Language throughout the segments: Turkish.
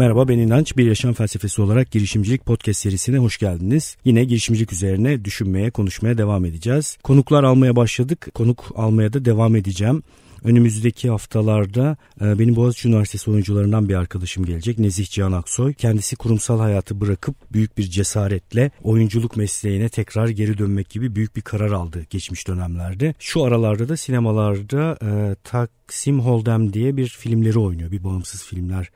Merhaba ben İnanç. Bir Yaşam Felsefesi olarak girişimcilik podcast serisine hoş geldiniz. Yine girişimcilik üzerine düşünmeye, konuşmaya devam edeceğiz. Konuklar almaya başladık. Konuk almaya da devam edeceğim. Önümüzdeki haftalarda e, benim Boğaziçi Üniversitesi oyuncularından bir arkadaşım gelecek. Nezih Cihan Aksoy. Kendisi kurumsal hayatı bırakıp büyük bir cesaretle oyunculuk mesleğine tekrar geri dönmek gibi büyük bir karar aldı geçmiş dönemlerde. Şu aralarda da sinemalarda e, Taksim Hold'em diye bir filmleri oynuyor. Bir bağımsız filmler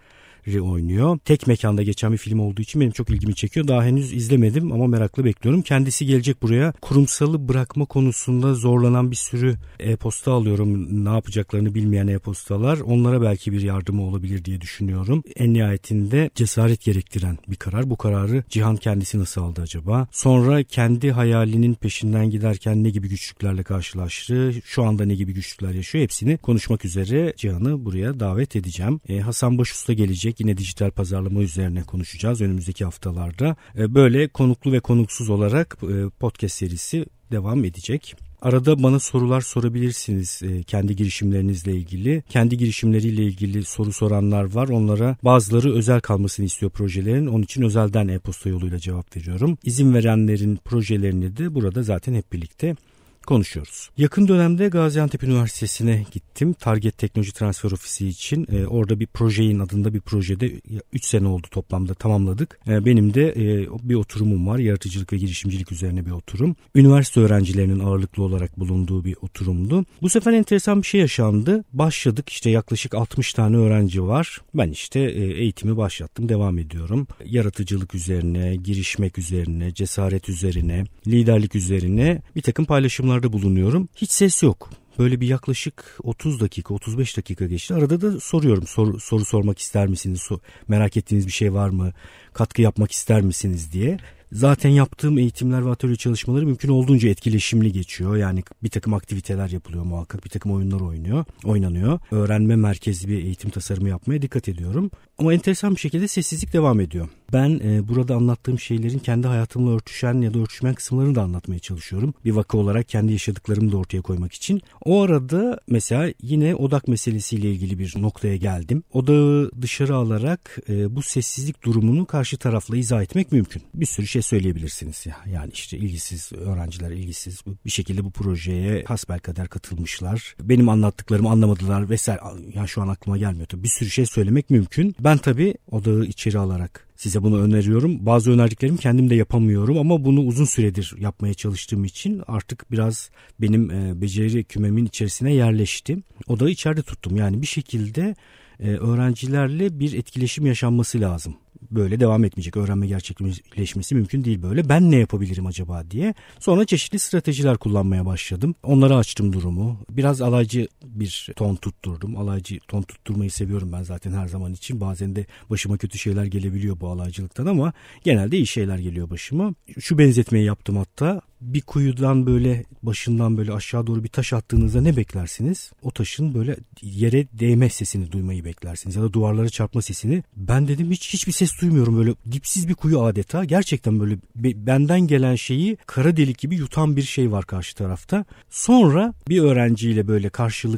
oynuyor. Tek mekanda geçen bir film olduğu için benim çok ilgimi çekiyor. Daha henüz izlemedim ama meraklı bekliyorum. Kendisi gelecek buraya. Kurumsalı bırakma konusunda zorlanan bir sürü e-posta alıyorum. Ne yapacaklarını bilmeyen e-postalar. Onlara belki bir yardımı olabilir diye düşünüyorum. En nihayetinde cesaret gerektiren bir karar. Bu kararı Cihan kendisi nasıl aldı acaba? Sonra kendi hayalinin peşinden giderken ne gibi güçlüklerle karşılaştı? Şu anda ne gibi güçlükler yaşıyor? Hepsini konuşmak üzere Cihan'ı buraya davet edeceğim. E, Hasan Başusta gelecek gelecek. Yine dijital pazarlama üzerine konuşacağız önümüzdeki haftalarda. E, böyle konuklu ve konuksuz olarak e, podcast serisi devam edecek. Arada bana sorular sorabilirsiniz e, kendi girişimlerinizle ilgili. Kendi girişimleriyle ilgili soru soranlar var. Onlara bazıları özel kalmasını istiyor projelerin. Onun için özelden e-posta yoluyla cevap veriyorum. İzin verenlerin projelerini de burada zaten hep birlikte konuşuyoruz. Yakın dönemde Gaziantep Üniversitesi'ne gittim. Target Teknoloji Transfer Ofisi için. E, orada bir projeyin adında bir projede 3 sene oldu toplamda tamamladık. E, benim de e, bir oturumum var. Yaratıcılık ve girişimcilik üzerine bir oturum. Üniversite öğrencilerinin ağırlıklı olarak bulunduğu bir oturumdu. Bu sefer enteresan bir şey yaşandı. Başladık işte yaklaşık 60 tane öğrenci var. Ben işte e, eğitimi başlattım. Devam ediyorum. Yaratıcılık üzerine, girişmek üzerine, cesaret üzerine, liderlik üzerine bir takım paylaşımlar paylaşımlarda bulunuyorum. Hiç ses yok. Böyle bir yaklaşık 30 dakika 35 dakika geçti. Arada da soruyorum soru, soru sormak ister misiniz? So, merak ettiğiniz bir şey var mı? Katkı yapmak ister misiniz diye. Zaten yaptığım eğitimler ve atölye çalışmaları mümkün olduğunca etkileşimli geçiyor. Yani bir takım aktiviteler yapılıyor muhakkak, bir takım oyunlar oynuyor, oynanıyor. Öğrenme merkezli bir eğitim tasarımı yapmaya dikkat ediyorum. Ama enteresan bir şekilde sessizlik devam ediyor. Ben e, burada anlattığım şeylerin kendi hayatımla örtüşen ya da örtüşmeyen kısımlarını da anlatmaya çalışıyorum. Bir vaka olarak kendi yaşadıklarımı da ortaya koymak için. O arada mesela yine odak meselesiyle ilgili bir noktaya geldim. Odağı dışarı alarak e, bu sessizlik durumunu karşı tarafla izah etmek mümkün. Bir sürü şey söyleyebilirsiniz ya. Yani işte ilgisiz öğrenciler ilgisiz bir şekilde bu projeye hasbelkader katılmışlar. Benim anlattıklarımı anlamadılar vesaire. Ya şu an aklıma gelmiyor. Bir sürü şey söylemek mümkün. Ben tabii odağı içeri alarak size bunu öneriyorum. Bazı önerdiklerimi kendim de yapamıyorum ama bunu uzun süredir yapmaya çalıştığım için artık biraz benim e, beceri kümemin içerisine yerleşti. Odağı içeride tuttum. Yani bir şekilde e, öğrencilerle bir etkileşim yaşanması lazım böyle devam etmeyecek. Öğrenme gerçekleşmesi mümkün değil böyle. Ben ne yapabilirim acaba diye. Sonra çeşitli stratejiler kullanmaya başladım. Onlara açtım durumu. Biraz alaycı bir ton tutturdum. Alaycı ton tutturmayı seviyorum ben zaten her zaman için. Bazen de başıma kötü şeyler gelebiliyor bu alaycılıktan ama genelde iyi şeyler geliyor başıma. Şu benzetmeyi yaptım hatta bir kuyudan böyle başından böyle aşağı doğru bir taş attığınızda ne beklersiniz? O taşın böyle yere değme sesini duymayı beklersiniz ya da duvarlara çarpma sesini. Ben dedim hiç hiçbir ses duymuyorum böyle dipsiz bir kuyu adeta. Gerçekten böyle benden gelen şeyi kara delik gibi yutan bir şey var karşı tarafta. Sonra bir öğrenciyle böyle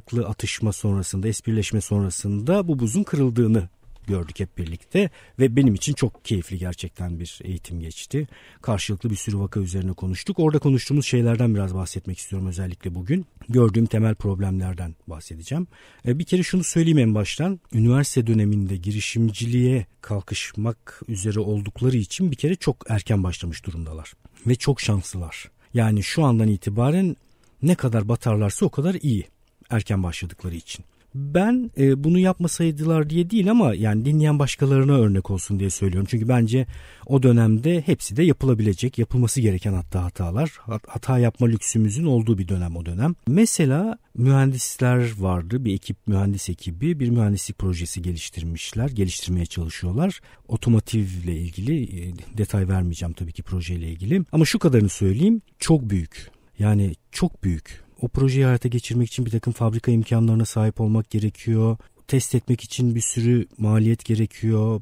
karşılıklı atışma sonrasında, esprileşme sonrasında bu buzun kırıldığını gördük hep birlikte ve benim için çok keyifli gerçekten bir eğitim geçti. Karşılıklı bir sürü vaka üzerine konuştuk. Orada konuştuğumuz şeylerden biraz bahsetmek istiyorum özellikle bugün. Gördüğüm temel problemlerden bahsedeceğim. E, bir kere şunu söyleyeyim en baştan. Üniversite döneminde girişimciliğe kalkışmak üzere oldukları için bir kere çok erken başlamış durumdalar. Ve çok şanslılar. Yani şu andan itibaren ne kadar batarlarsa o kadar iyi erken başladıkları için. Ben e, bunu yapmasaydılar diye değil ama yani dinleyen başkalarına örnek olsun diye söylüyorum. Çünkü bence o dönemde hepsi de yapılabilecek, yapılması gereken hatta hatalar. Hata yapma lüksümüzün olduğu bir dönem o dönem. Mesela mühendisler vardı. Bir ekip, mühendis ekibi bir mühendislik projesi geliştirmişler. Geliştirmeye çalışıyorlar. Otomotivle ilgili e, detay vermeyeceğim tabii ki projeyle ilgili. Ama şu kadarını söyleyeyim. Çok büyük. Yani çok büyük o projeyi hayata geçirmek için bir takım fabrika imkanlarına sahip olmak gerekiyor. test etmek için bir sürü maliyet gerekiyor.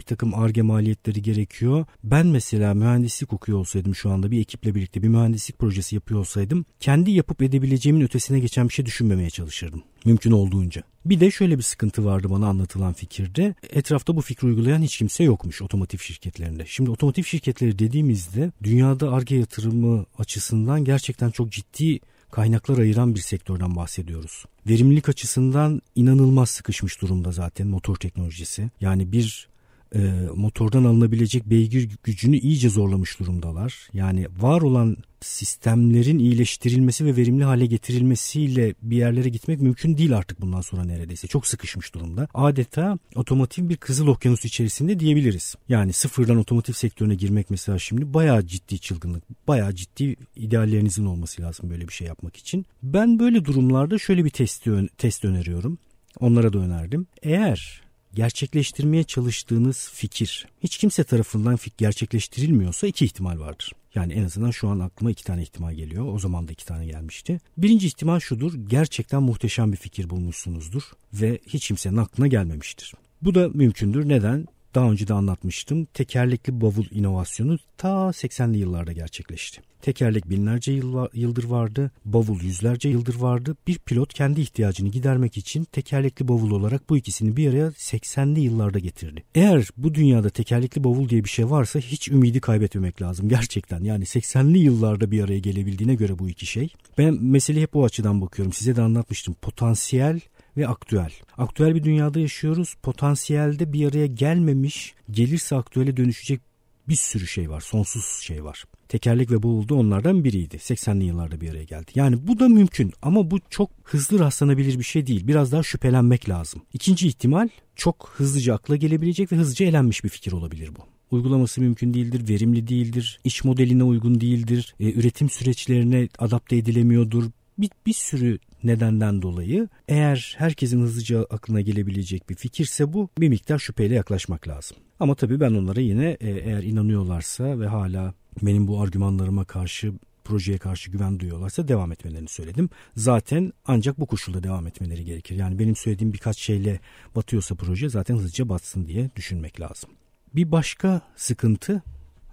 Bir takım arge maliyetleri gerekiyor. Ben mesela mühendislik okuyor olsaydım şu anda bir ekiple birlikte bir mühendislik projesi yapıyor olsaydım kendi yapıp edebileceğimin ötesine geçen bir şey düşünmemeye çalışırdım. Mümkün olduğunca. Bir de şöyle bir sıkıntı vardı bana anlatılan fikirde. Etrafta bu fikri uygulayan hiç kimse yokmuş otomotiv şirketlerinde. Şimdi otomotiv şirketleri dediğimizde dünyada arge yatırımı açısından gerçekten çok ciddi kaynaklar ayıran bir sektörden bahsediyoruz. Verimlilik açısından inanılmaz sıkışmış durumda zaten motor teknolojisi. Yani bir e, motordan alınabilecek beygir gücünü iyice zorlamış durumdalar. Yani var olan sistemlerin iyileştirilmesi ve verimli hale getirilmesiyle bir yerlere gitmek mümkün değil artık bundan sonra neredeyse. Çok sıkışmış durumda. Adeta otomotiv bir kızıl okyanus içerisinde diyebiliriz. Yani sıfırdan otomotiv sektörüne girmek mesela şimdi bayağı ciddi çılgınlık. Bayağı ciddi ideallerinizin olması lazım böyle bir şey yapmak için. Ben böyle durumlarda şöyle bir testi, test öneriyorum. Onlara da önerdim. Eğer gerçekleştirmeye çalıştığınız fikir hiç kimse tarafından gerçekleştirilmiyorsa iki ihtimal vardır. Yani en azından şu an aklıma iki tane ihtimal geliyor. O zaman da iki tane gelmişti. Birinci ihtimal şudur. Gerçekten muhteşem bir fikir bulmuşsunuzdur ve hiç kimsenin aklına gelmemiştir. Bu da mümkündür. Neden? Daha önce de anlatmıştım. Tekerlekli bavul inovasyonu ta 80'li yıllarda gerçekleşti. Tekerlek binlerce yıl, yıldır vardı, bavul yüzlerce yıldır vardı. Bir pilot kendi ihtiyacını gidermek için tekerlekli bavul olarak bu ikisini bir araya 80'li yıllarda getirdi. Eğer bu dünyada tekerlekli bavul diye bir şey varsa hiç ümidi kaybetmemek lazım gerçekten. Yani 80'li yıllarda bir araya gelebildiğine göre bu iki şey. Ben meseleyi hep o açıdan bakıyorum. Size de anlatmıştım. Potansiyel ve aktüel. Aktüel bir dünyada yaşıyoruz. Potansiyelde bir araya gelmemiş, gelirse aktüele dönüşecek bir sürü şey var. Sonsuz şey var. Tekerlek ve boğuldu onlardan biriydi. 80'li yıllarda bir araya geldi. Yani bu da mümkün ama bu çok hızlı rastlanabilir bir şey değil. Biraz daha şüphelenmek lazım. İkinci ihtimal çok hızlıca akla gelebilecek ve hızlıca elenmiş bir fikir olabilir bu uygulaması mümkün değildir, verimli değildir, iş modeline uygun değildir, e, üretim süreçlerine adapte edilemiyordur. Bir, bir sürü nedenden dolayı eğer herkesin hızlıca aklına gelebilecek bir fikirse bu bir miktar şüpheyle yaklaşmak lazım. Ama tabii ben onlara yine e, eğer inanıyorlarsa ve hala benim bu argümanlarıma karşı projeye karşı güven duyuyorlarsa devam etmelerini söyledim. Zaten ancak bu koşulda devam etmeleri gerekir. Yani benim söylediğim birkaç şeyle batıyorsa proje zaten hızlıca batsın diye düşünmek lazım. Bir başka sıkıntı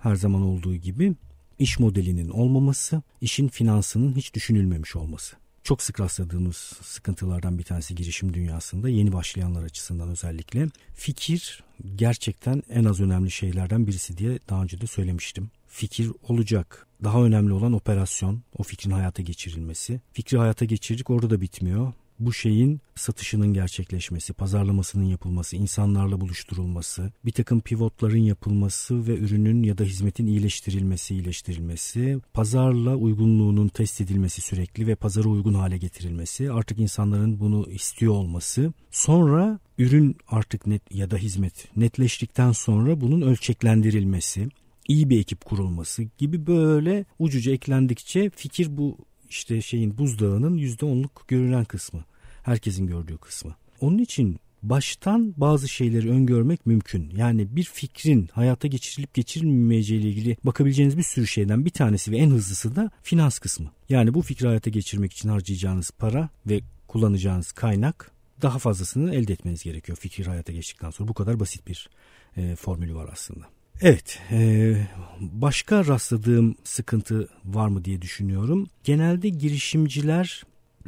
her zaman olduğu gibi iş modelinin olmaması, işin finansının hiç düşünülmemiş olması çok sık rastladığımız sıkıntılardan bir tanesi girişim dünyasında yeni başlayanlar açısından özellikle. Fikir gerçekten en az önemli şeylerden birisi diye daha önce de söylemiştim. Fikir olacak. Daha önemli olan operasyon, o fikrin hayata geçirilmesi. Fikri hayata geçirdik orada da bitmiyor bu şeyin satışının gerçekleşmesi, pazarlamasının yapılması, insanlarla buluşturulması, bir takım pivotların yapılması ve ürünün ya da hizmetin iyileştirilmesi, iyileştirilmesi, pazarla uygunluğunun test edilmesi sürekli ve pazara uygun hale getirilmesi, artık insanların bunu istiyor olması, sonra ürün artık net ya da hizmet netleştikten sonra bunun ölçeklendirilmesi, iyi bir ekip kurulması gibi böyle ucuca eklendikçe fikir bu işte şeyin buzdağının %10'luk görünen kısmı. Herkesin gördüğü kısmı. Onun için baştan bazı şeyleri öngörmek mümkün. Yani bir fikrin hayata geçirilip geçirilmeyeceği ile ilgili bakabileceğiniz bir sürü şeyden bir tanesi ve en hızlısı da finans kısmı. Yani bu fikri hayata geçirmek için harcayacağınız para ve kullanacağınız kaynak daha fazlasını elde etmeniz gerekiyor fikir hayata geçtikten sonra. Bu kadar basit bir e, formülü var aslında. Evet, e, başka rastladığım sıkıntı var mı diye düşünüyorum. Genelde girişimciler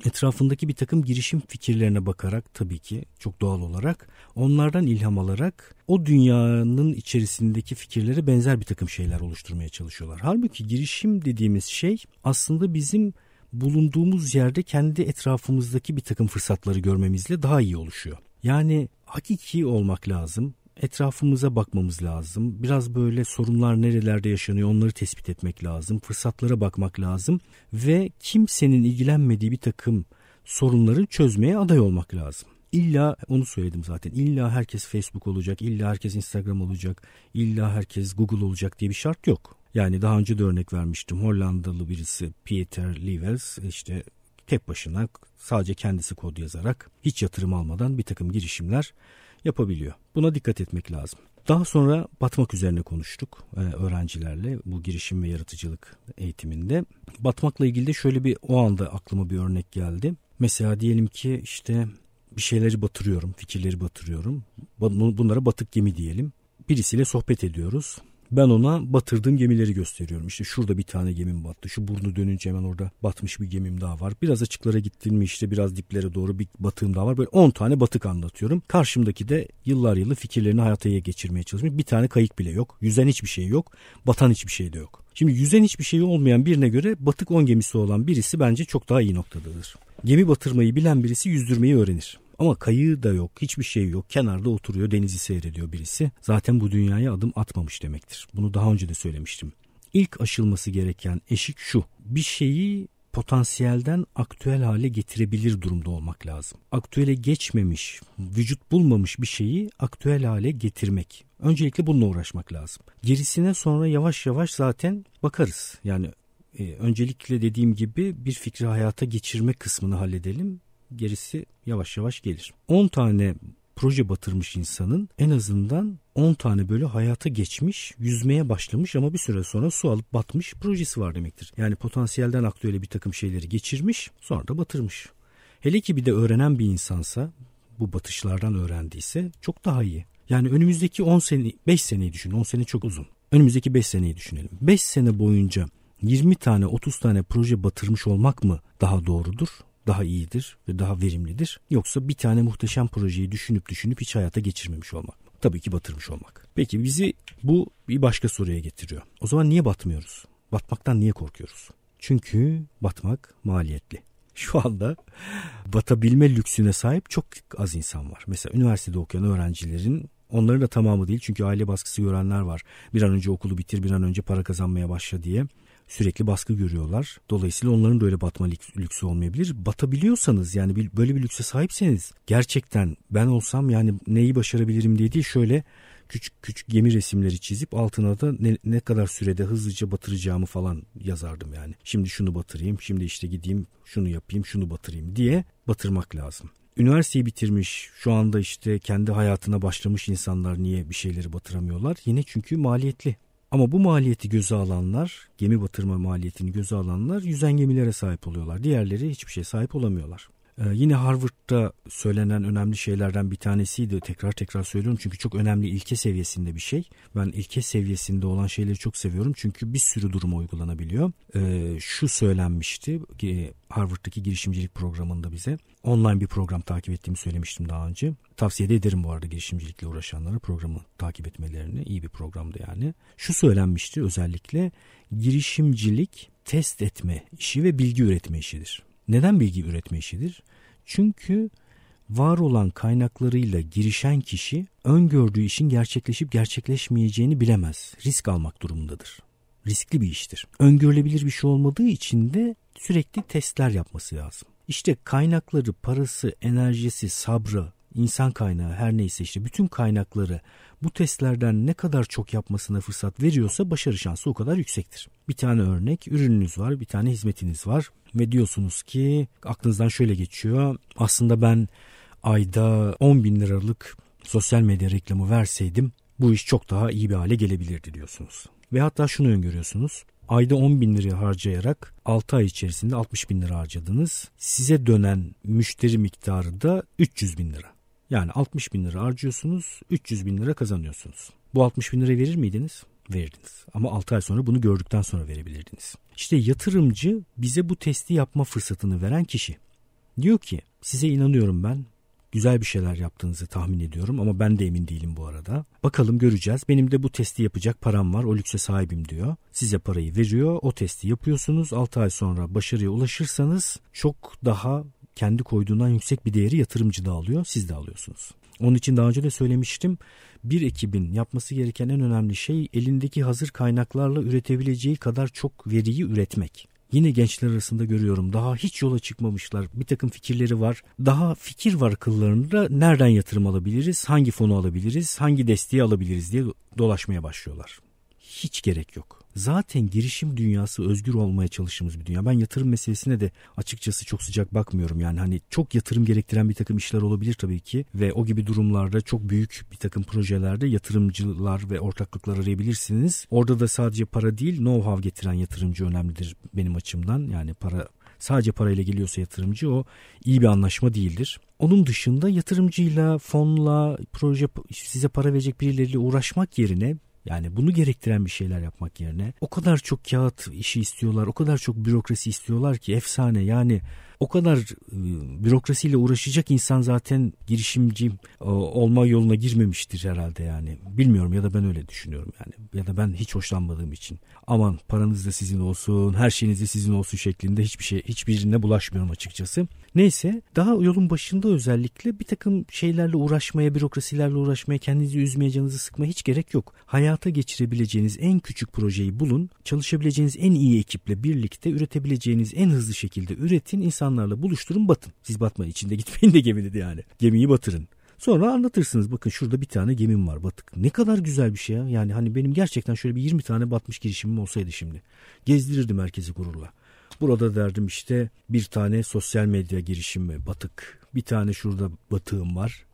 etrafındaki bir takım girişim fikirlerine bakarak tabii ki çok doğal olarak onlardan ilham alarak o dünyanın içerisindeki fikirlere benzer bir takım şeyler oluşturmaya çalışıyorlar. Halbuki girişim dediğimiz şey aslında bizim bulunduğumuz yerde kendi etrafımızdaki bir takım fırsatları görmemizle daha iyi oluşuyor. Yani hakiki olmak lazım etrafımıza bakmamız lazım. Biraz böyle sorunlar nerelerde yaşanıyor onları tespit etmek lazım. Fırsatlara bakmak lazım ve kimsenin ilgilenmediği bir takım sorunları çözmeye aday olmak lazım. İlla onu söyledim zaten. İlla herkes Facebook olacak, illa herkes Instagram olacak, illa herkes Google olacak diye bir şart yok. Yani daha önce de örnek vermiştim. Hollandalı birisi Pieter Levels işte tek başına sadece kendisi kod yazarak hiç yatırım almadan bir takım girişimler yapabiliyor. Buna dikkat etmek lazım. Daha sonra batmak üzerine konuştuk e, öğrencilerle bu girişim ve yaratıcılık eğitiminde. Batmakla ilgili de şöyle bir o anda aklıma bir örnek geldi. Mesela diyelim ki işte bir şeyleri batırıyorum, fikirleri batırıyorum. Bunlara batık gemi diyelim. Birisiyle sohbet ediyoruz. Ben ona batırdığım gemileri gösteriyorum. İşte şurada bir tane gemim battı. Şu burnu dönünce hemen orada batmış bir gemim daha var. Biraz açıklara gittin mi işte biraz diplere doğru bir batığım daha var. Böyle 10 tane batık anlatıyorum. Karşımdaki de yıllar yılı fikirlerini hayata geçirmeye çalışmış. Bir tane kayık bile yok. Yüzen hiçbir şey yok. Batan hiçbir şey de yok. Şimdi yüzen hiçbir şey olmayan birine göre batık 10 gemisi olan birisi bence çok daha iyi noktadadır. Gemi batırmayı bilen birisi yüzdürmeyi öğrenir. Ama kayığı da yok, hiçbir şey yok. Kenarda oturuyor, denizi seyrediyor birisi. Zaten bu dünyaya adım atmamış demektir. Bunu daha önce de söylemiştim. İlk aşılması gereken eşik şu. Bir şeyi potansiyelden aktüel hale getirebilir durumda olmak lazım. Aktüele geçmemiş, vücut bulmamış bir şeyi aktüel hale getirmek. Öncelikle bununla uğraşmak lazım. Gerisine sonra yavaş yavaş zaten bakarız. Yani e, öncelikle dediğim gibi bir fikri hayata geçirme kısmını halledelim gerisi yavaş yavaş gelir. 10 tane proje batırmış insanın en azından 10 tane böyle hayata geçmiş, yüzmeye başlamış ama bir süre sonra su alıp batmış projesi var demektir. Yani potansiyelden aktüele bir takım şeyleri geçirmiş sonra da batırmış. Hele ki bir de öğrenen bir insansa bu batışlardan öğrendiyse çok daha iyi. Yani önümüzdeki 10 sene 5 seneyi düşün. 10 sene çok uzun. Önümüzdeki 5 seneyi düşünelim. 5 sene boyunca 20 tane 30 tane proje batırmış olmak mı daha doğrudur? Daha iyidir ve daha verimlidir? Yoksa bir tane muhteşem projeyi düşünüp düşünüp hiç hayata geçirmemiş olmak mı? Tabii ki batırmış olmak. Peki bizi bu bir başka soruya getiriyor. O zaman niye batmıyoruz? Batmaktan niye korkuyoruz? Çünkü batmak maliyetli. Şu anda batabilme lüksüne sahip çok az insan var. Mesela üniversitede okuyan öğrencilerin onların da tamamı değil çünkü aile baskısı görenler var. Bir an önce okulu bitir, bir an önce para kazanmaya başla diye sürekli baskı görüyorlar. Dolayısıyla onların da öyle batma lüksü olmayabilir. Batabiliyorsanız yani bir, böyle bir lükse sahipseniz gerçekten ben olsam yani neyi başarabilirim diye değil şöyle küçük küçük gemi resimleri çizip altına da ne, ne kadar sürede hızlıca batıracağımı falan yazardım yani. Şimdi şunu batırayım, şimdi işte gideyim şunu yapayım, şunu batırayım diye batırmak lazım. Üniversiteyi bitirmiş, şu anda işte kendi hayatına başlamış insanlar niye bir şeyleri batıramıyorlar? Yine çünkü maliyetli. Ama bu maliyeti göze alanlar, gemi batırma maliyetini göze alanlar yüzen gemilere sahip oluyorlar. Diğerleri hiçbir şey sahip olamıyorlar. Ee, yine Harvard'da söylenen önemli şeylerden bir tanesiydi. Tekrar tekrar söylüyorum çünkü çok önemli ilke seviyesinde bir şey. Ben ilke seviyesinde olan şeyleri çok seviyorum çünkü bir sürü duruma uygulanabiliyor. Ee, şu söylenmişti Harvard'daki girişimcilik programında bize. Online bir program takip ettiğimi söylemiştim daha önce. Tavsiye de ederim bu arada girişimcilikle uğraşanlara programı takip etmelerini. İyi bir programdı yani. Şu söylenmişti özellikle girişimcilik test etme işi ve bilgi üretme işidir. Neden bilgi üretme işidir? Çünkü var olan kaynaklarıyla girişen kişi öngördüğü işin gerçekleşip gerçekleşmeyeceğini bilemez. Risk almak durumundadır. Riskli bir iştir. Öngörülebilir bir şey olmadığı için de sürekli testler yapması lazım. İşte kaynakları, parası, enerjisi, sabrı, insan kaynağı her neyse işte bütün kaynakları bu testlerden ne kadar çok yapmasına fırsat veriyorsa başarı şansı o kadar yüksektir. Bir tane örnek ürününüz var, bir tane hizmetiniz var ve diyorsunuz ki aklınızdan şöyle geçiyor. Aslında ben ayda 10 bin liralık sosyal medya reklamı verseydim bu iş çok daha iyi bir hale gelebilirdi diyorsunuz. Ve hatta şunu öngörüyorsunuz. Ayda 10 bin liraya harcayarak 6 ay içerisinde 60 bin lira harcadınız. Size dönen müşteri miktarı da 300 bin lira. Yani 60 bin lira harcıyorsunuz 300 bin lira kazanıyorsunuz. Bu 60 bin lira verir miydiniz? Verirdiniz. Ama 6 ay sonra bunu gördükten sonra verebilirdiniz. İşte yatırımcı bize bu testi yapma fırsatını veren kişi. Diyor ki size inanıyorum ben güzel bir şeyler yaptığınızı tahmin ediyorum ama ben de emin değilim bu arada. Bakalım göreceğiz. Benim de bu testi yapacak param var. O lükse sahibim diyor. Size parayı veriyor. O testi yapıyorsunuz. 6 ay sonra başarıya ulaşırsanız çok daha kendi koyduğundan yüksek bir değeri yatırımcı da alıyor, siz de alıyorsunuz. Onun için daha önce de söylemiştim. Bir ekibin yapması gereken en önemli şey elindeki hazır kaynaklarla üretebileceği kadar çok veriyi üretmek. Yine gençler arasında görüyorum daha hiç yola çıkmamışlar bir takım fikirleri var daha fikir var akıllarında nereden yatırım alabiliriz hangi fonu alabiliriz hangi desteği alabiliriz diye dolaşmaya başlıyorlar. Hiç gerek yok zaten girişim dünyası özgür olmaya çalıştığımız bir dünya. Ben yatırım meselesine de açıkçası çok sıcak bakmıyorum. Yani hani çok yatırım gerektiren bir takım işler olabilir tabii ki ve o gibi durumlarda çok büyük bir takım projelerde yatırımcılar ve ortaklıklar arayabilirsiniz. Orada da sadece para değil know-how getiren yatırımcı önemlidir benim açımdan. Yani para sadece parayla geliyorsa yatırımcı o iyi bir anlaşma değildir. Onun dışında yatırımcıyla, fonla, proje size para verecek birileriyle uğraşmak yerine yani bunu gerektiren bir şeyler yapmak yerine o kadar çok kağıt işi istiyorlar, o kadar çok bürokrasi istiyorlar ki efsane. Yani o kadar e, bürokrasiyle uğraşacak insan zaten girişimci e, olma yoluna girmemiştir herhalde yani. Bilmiyorum ya da ben öyle düşünüyorum yani. Ya da ben hiç hoşlanmadığım için. Aman paranız da sizin olsun, her şeyiniz de sizin olsun şeklinde hiçbir şey hiçbirine bulaşmıyorum açıkçası. Neyse daha yolun başında özellikle bir takım şeylerle uğraşmaya, bürokrasilerle uğraşmaya, kendinizi üzmeye, canınızı sıkmaya hiç gerek yok. Hayata geçirebileceğiniz en küçük projeyi bulun, çalışabileceğiniz en iyi ekiple birlikte üretebileceğiniz en hızlı şekilde üretin, insanlarla buluşturun, batın. Siz batmayın, içinde gitmeyin de gemide yani. Gemiyi batırın. Sonra anlatırsınız bakın şurada bir tane gemim var batık. Ne kadar güzel bir şey ya. Yani hani benim gerçekten şöyle bir 20 tane batmış girişimim olsaydı şimdi. Gezdirirdim herkesi gururla. Burada derdim işte bir tane sosyal medya girişimi batık. Bir tane şurada batığım var.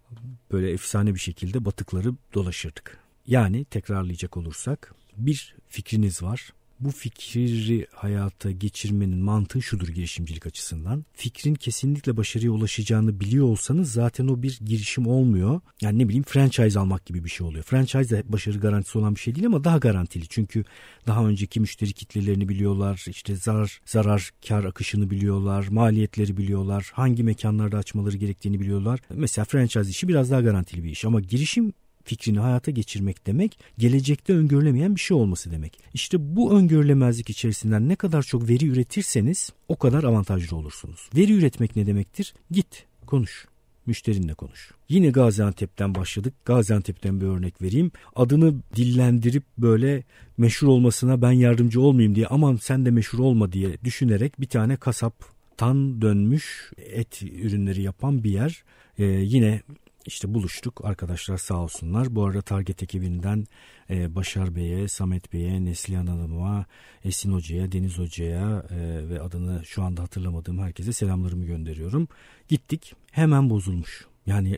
Böyle efsane bir şekilde batıkları dolaşırdık. Yani tekrarlayacak olursak bir fikriniz var bu fikri hayata geçirmenin mantığı şudur girişimcilik açısından. Fikrin kesinlikle başarıya ulaşacağını biliyor olsanız zaten o bir girişim olmuyor. Yani ne bileyim franchise almak gibi bir şey oluyor. Franchise de başarı garantisi olan bir şey değil ama daha garantili. Çünkü daha önceki müşteri kitlelerini biliyorlar. işte zarar, zarar kar akışını biliyorlar. Maliyetleri biliyorlar. Hangi mekanlarda açmaları gerektiğini biliyorlar. Mesela franchise işi biraz daha garantili bir iş ama girişim fikrini hayata geçirmek demek gelecekte öngörülemeyen bir şey olması demek. İşte bu öngörülemezlik içerisinden ne kadar çok veri üretirseniz o kadar avantajlı olursunuz. Veri üretmek ne demektir? Git konuş müşterinle konuş. Yine Gaziantep'ten başladık. Gaziantep'ten bir örnek vereyim. Adını dillendirip böyle meşhur olmasına ben yardımcı olmayayım diye aman sen de meşhur olma diye düşünerek bir tane kasaptan dönmüş et ürünleri yapan bir yer. Ee, yine işte buluştuk arkadaşlar sağ olsunlar. Bu arada Target ekibinden e, Başar Bey'e, Samet Bey'e, Neslihan Hanım'a, Esin Hoca'ya, Deniz Hoca'ya e, ve adını şu anda hatırlamadığım herkese selamlarımı gönderiyorum. Gittik hemen bozulmuş. Yani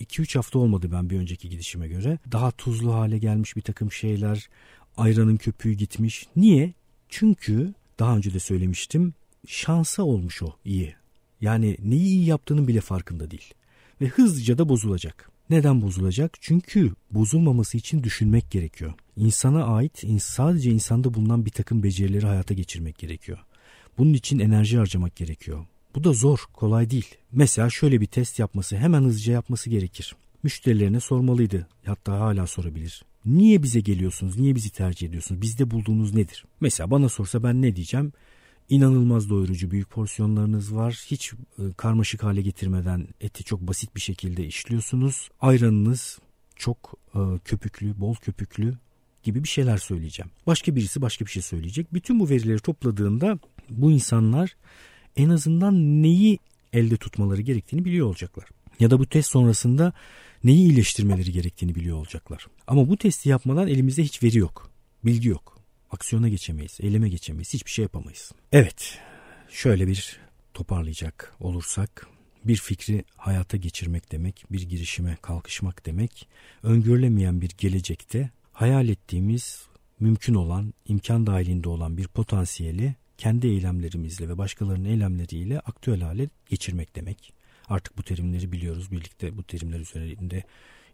2-3 hafta olmadı ben bir önceki gidişime göre. Daha tuzlu hale gelmiş bir takım şeyler. Ayranın köpüğü gitmiş. Niye? Çünkü daha önce de söylemiştim şansa olmuş o iyi. Yani neyi iyi yaptığının bile farkında değil ve hızlıca da bozulacak. Neden bozulacak? Çünkü bozulmaması için düşünmek gerekiyor. İnsana ait sadece insanda bulunan bir takım becerileri hayata geçirmek gerekiyor. Bunun için enerji harcamak gerekiyor. Bu da zor, kolay değil. Mesela şöyle bir test yapması, hemen hızlıca yapması gerekir. Müşterilerine sormalıydı. Hatta hala sorabilir. Niye bize geliyorsunuz? Niye bizi tercih ediyorsunuz? Bizde bulduğunuz nedir? Mesela bana sorsa ben ne diyeceğim? İnanılmaz doyurucu büyük porsiyonlarınız var. Hiç e, karmaşık hale getirmeden eti çok basit bir şekilde işliyorsunuz. Ayranınız çok e, köpüklü, bol köpüklü gibi bir şeyler söyleyeceğim. Başka birisi başka bir şey söyleyecek. Bütün bu verileri topladığında bu insanlar en azından neyi elde tutmaları gerektiğini biliyor olacaklar. Ya da bu test sonrasında neyi iyileştirmeleri gerektiğini biliyor olacaklar. Ama bu testi yapmadan elimizde hiç veri yok, bilgi yok aksiyona geçemeyiz, eyleme geçemeyiz, hiçbir şey yapamayız. Evet, şöyle bir toparlayacak olursak bir fikri hayata geçirmek demek, bir girişime kalkışmak demek, öngörülemeyen bir gelecekte hayal ettiğimiz mümkün olan, imkan dahilinde olan bir potansiyeli kendi eylemlerimizle ve başkalarının eylemleriyle aktüel hale geçirmek demek. Artık bu terimleri biliyoruz. Birlikte bu terimler üzerinde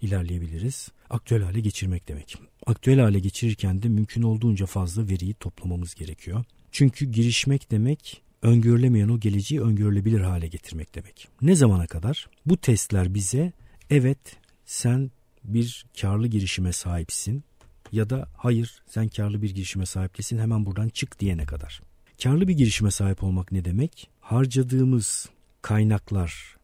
ilerleyebiliriz. Aktüel hale geçirmek demek. Aktüel hale geçirirken de mümkün olduğunca fazla veriyi toplamamız gerekiyor. Çünkü girişmek demek öngörülemeyen o geleceği öngörülebilir hale getirmek demek. Ne zamana kadar? Bu testler bize evet sen bir karlı girişime sahipsin ya da hayır sen karlı bir girişime sahip değilsin hemen buradan çık diyene kadar. Karlı bir girişime sahip olmak ne demek? Harcadığımız kaynaklar,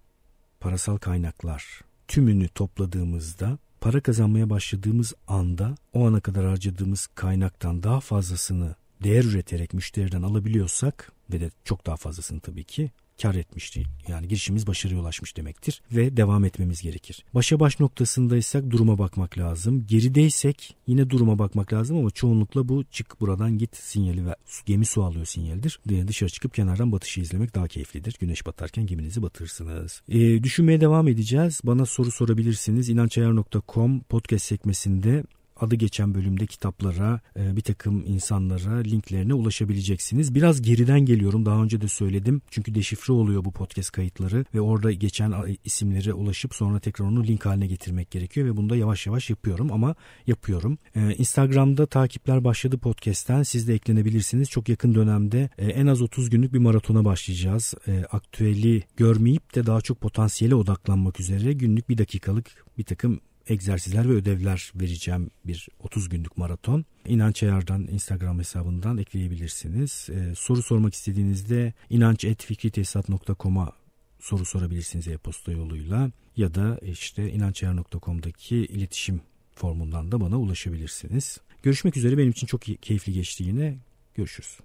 parasal kaynaklar, tümünü topladığımızda para kazanmaya başladığımız anda o ana kadar harcadığımız kaynaktan daha fazlasını değer üreterek müşteriden alabiliyorsak ve de çok daha fazlasını tabii ki kar etmişti. Yani girişimiz başarıya ulaşmış demektir ve devam etmemiz gerekir. Başa baş noktasındaysak duruma bakmak lazım. Gerideysek yine duruma bakmak lazım ama çoğunlukla bu çık buradan git sinyali ve gemi su alıyor sinyaldir. Dışarı çıkıp kenardan batışı izlemek daha keyiflidir. Güneş batarken geminizi batırırsınız. E, düşünmeye devam edeceğiz. Bana soru sorabilirsiniz. inançayar.com podcast sekmesinde adı geçen bölümde kitaplara, e, bir takım insanlara linklerine ulaşabileceksiniz. Biraz geriden geliyorum daha önce de söyledim. Çünkü deşifre oluyor bu podcast kayıtları ve orada geçen isimlere ulaşıp sonra tekrar onu link haline getirmek gerekiyor ve bunu da yavaş yavaş yapıyorum ama yapıyorum. E, Instagram'da takipler başladı podcast'ten. Siz de eklenebilirsiniz. Çok yakın dönemde e, en az 30 günlük bir maratona başlayacağız. Aktüeli görmeyip de daha çok potansiyele odaklanmak üzere günlük bir dakikalık bir takım egzersizler ve ödevler vereceğim bir 30 günlük maraton. İnanç Ayar'dan Instagram hesabından ekleyebilirsiniz. Ee, soru sormak istediğinizde inanç.fikritesat.com'a soru sorabilirsiniz e-posta yoluyla ya da işte inançayar.com'daki iletişim formundan da bana ulaşabilirsiniz. Görüşmek üzere benim için çok keyifli geçti yine. Görüşürüz.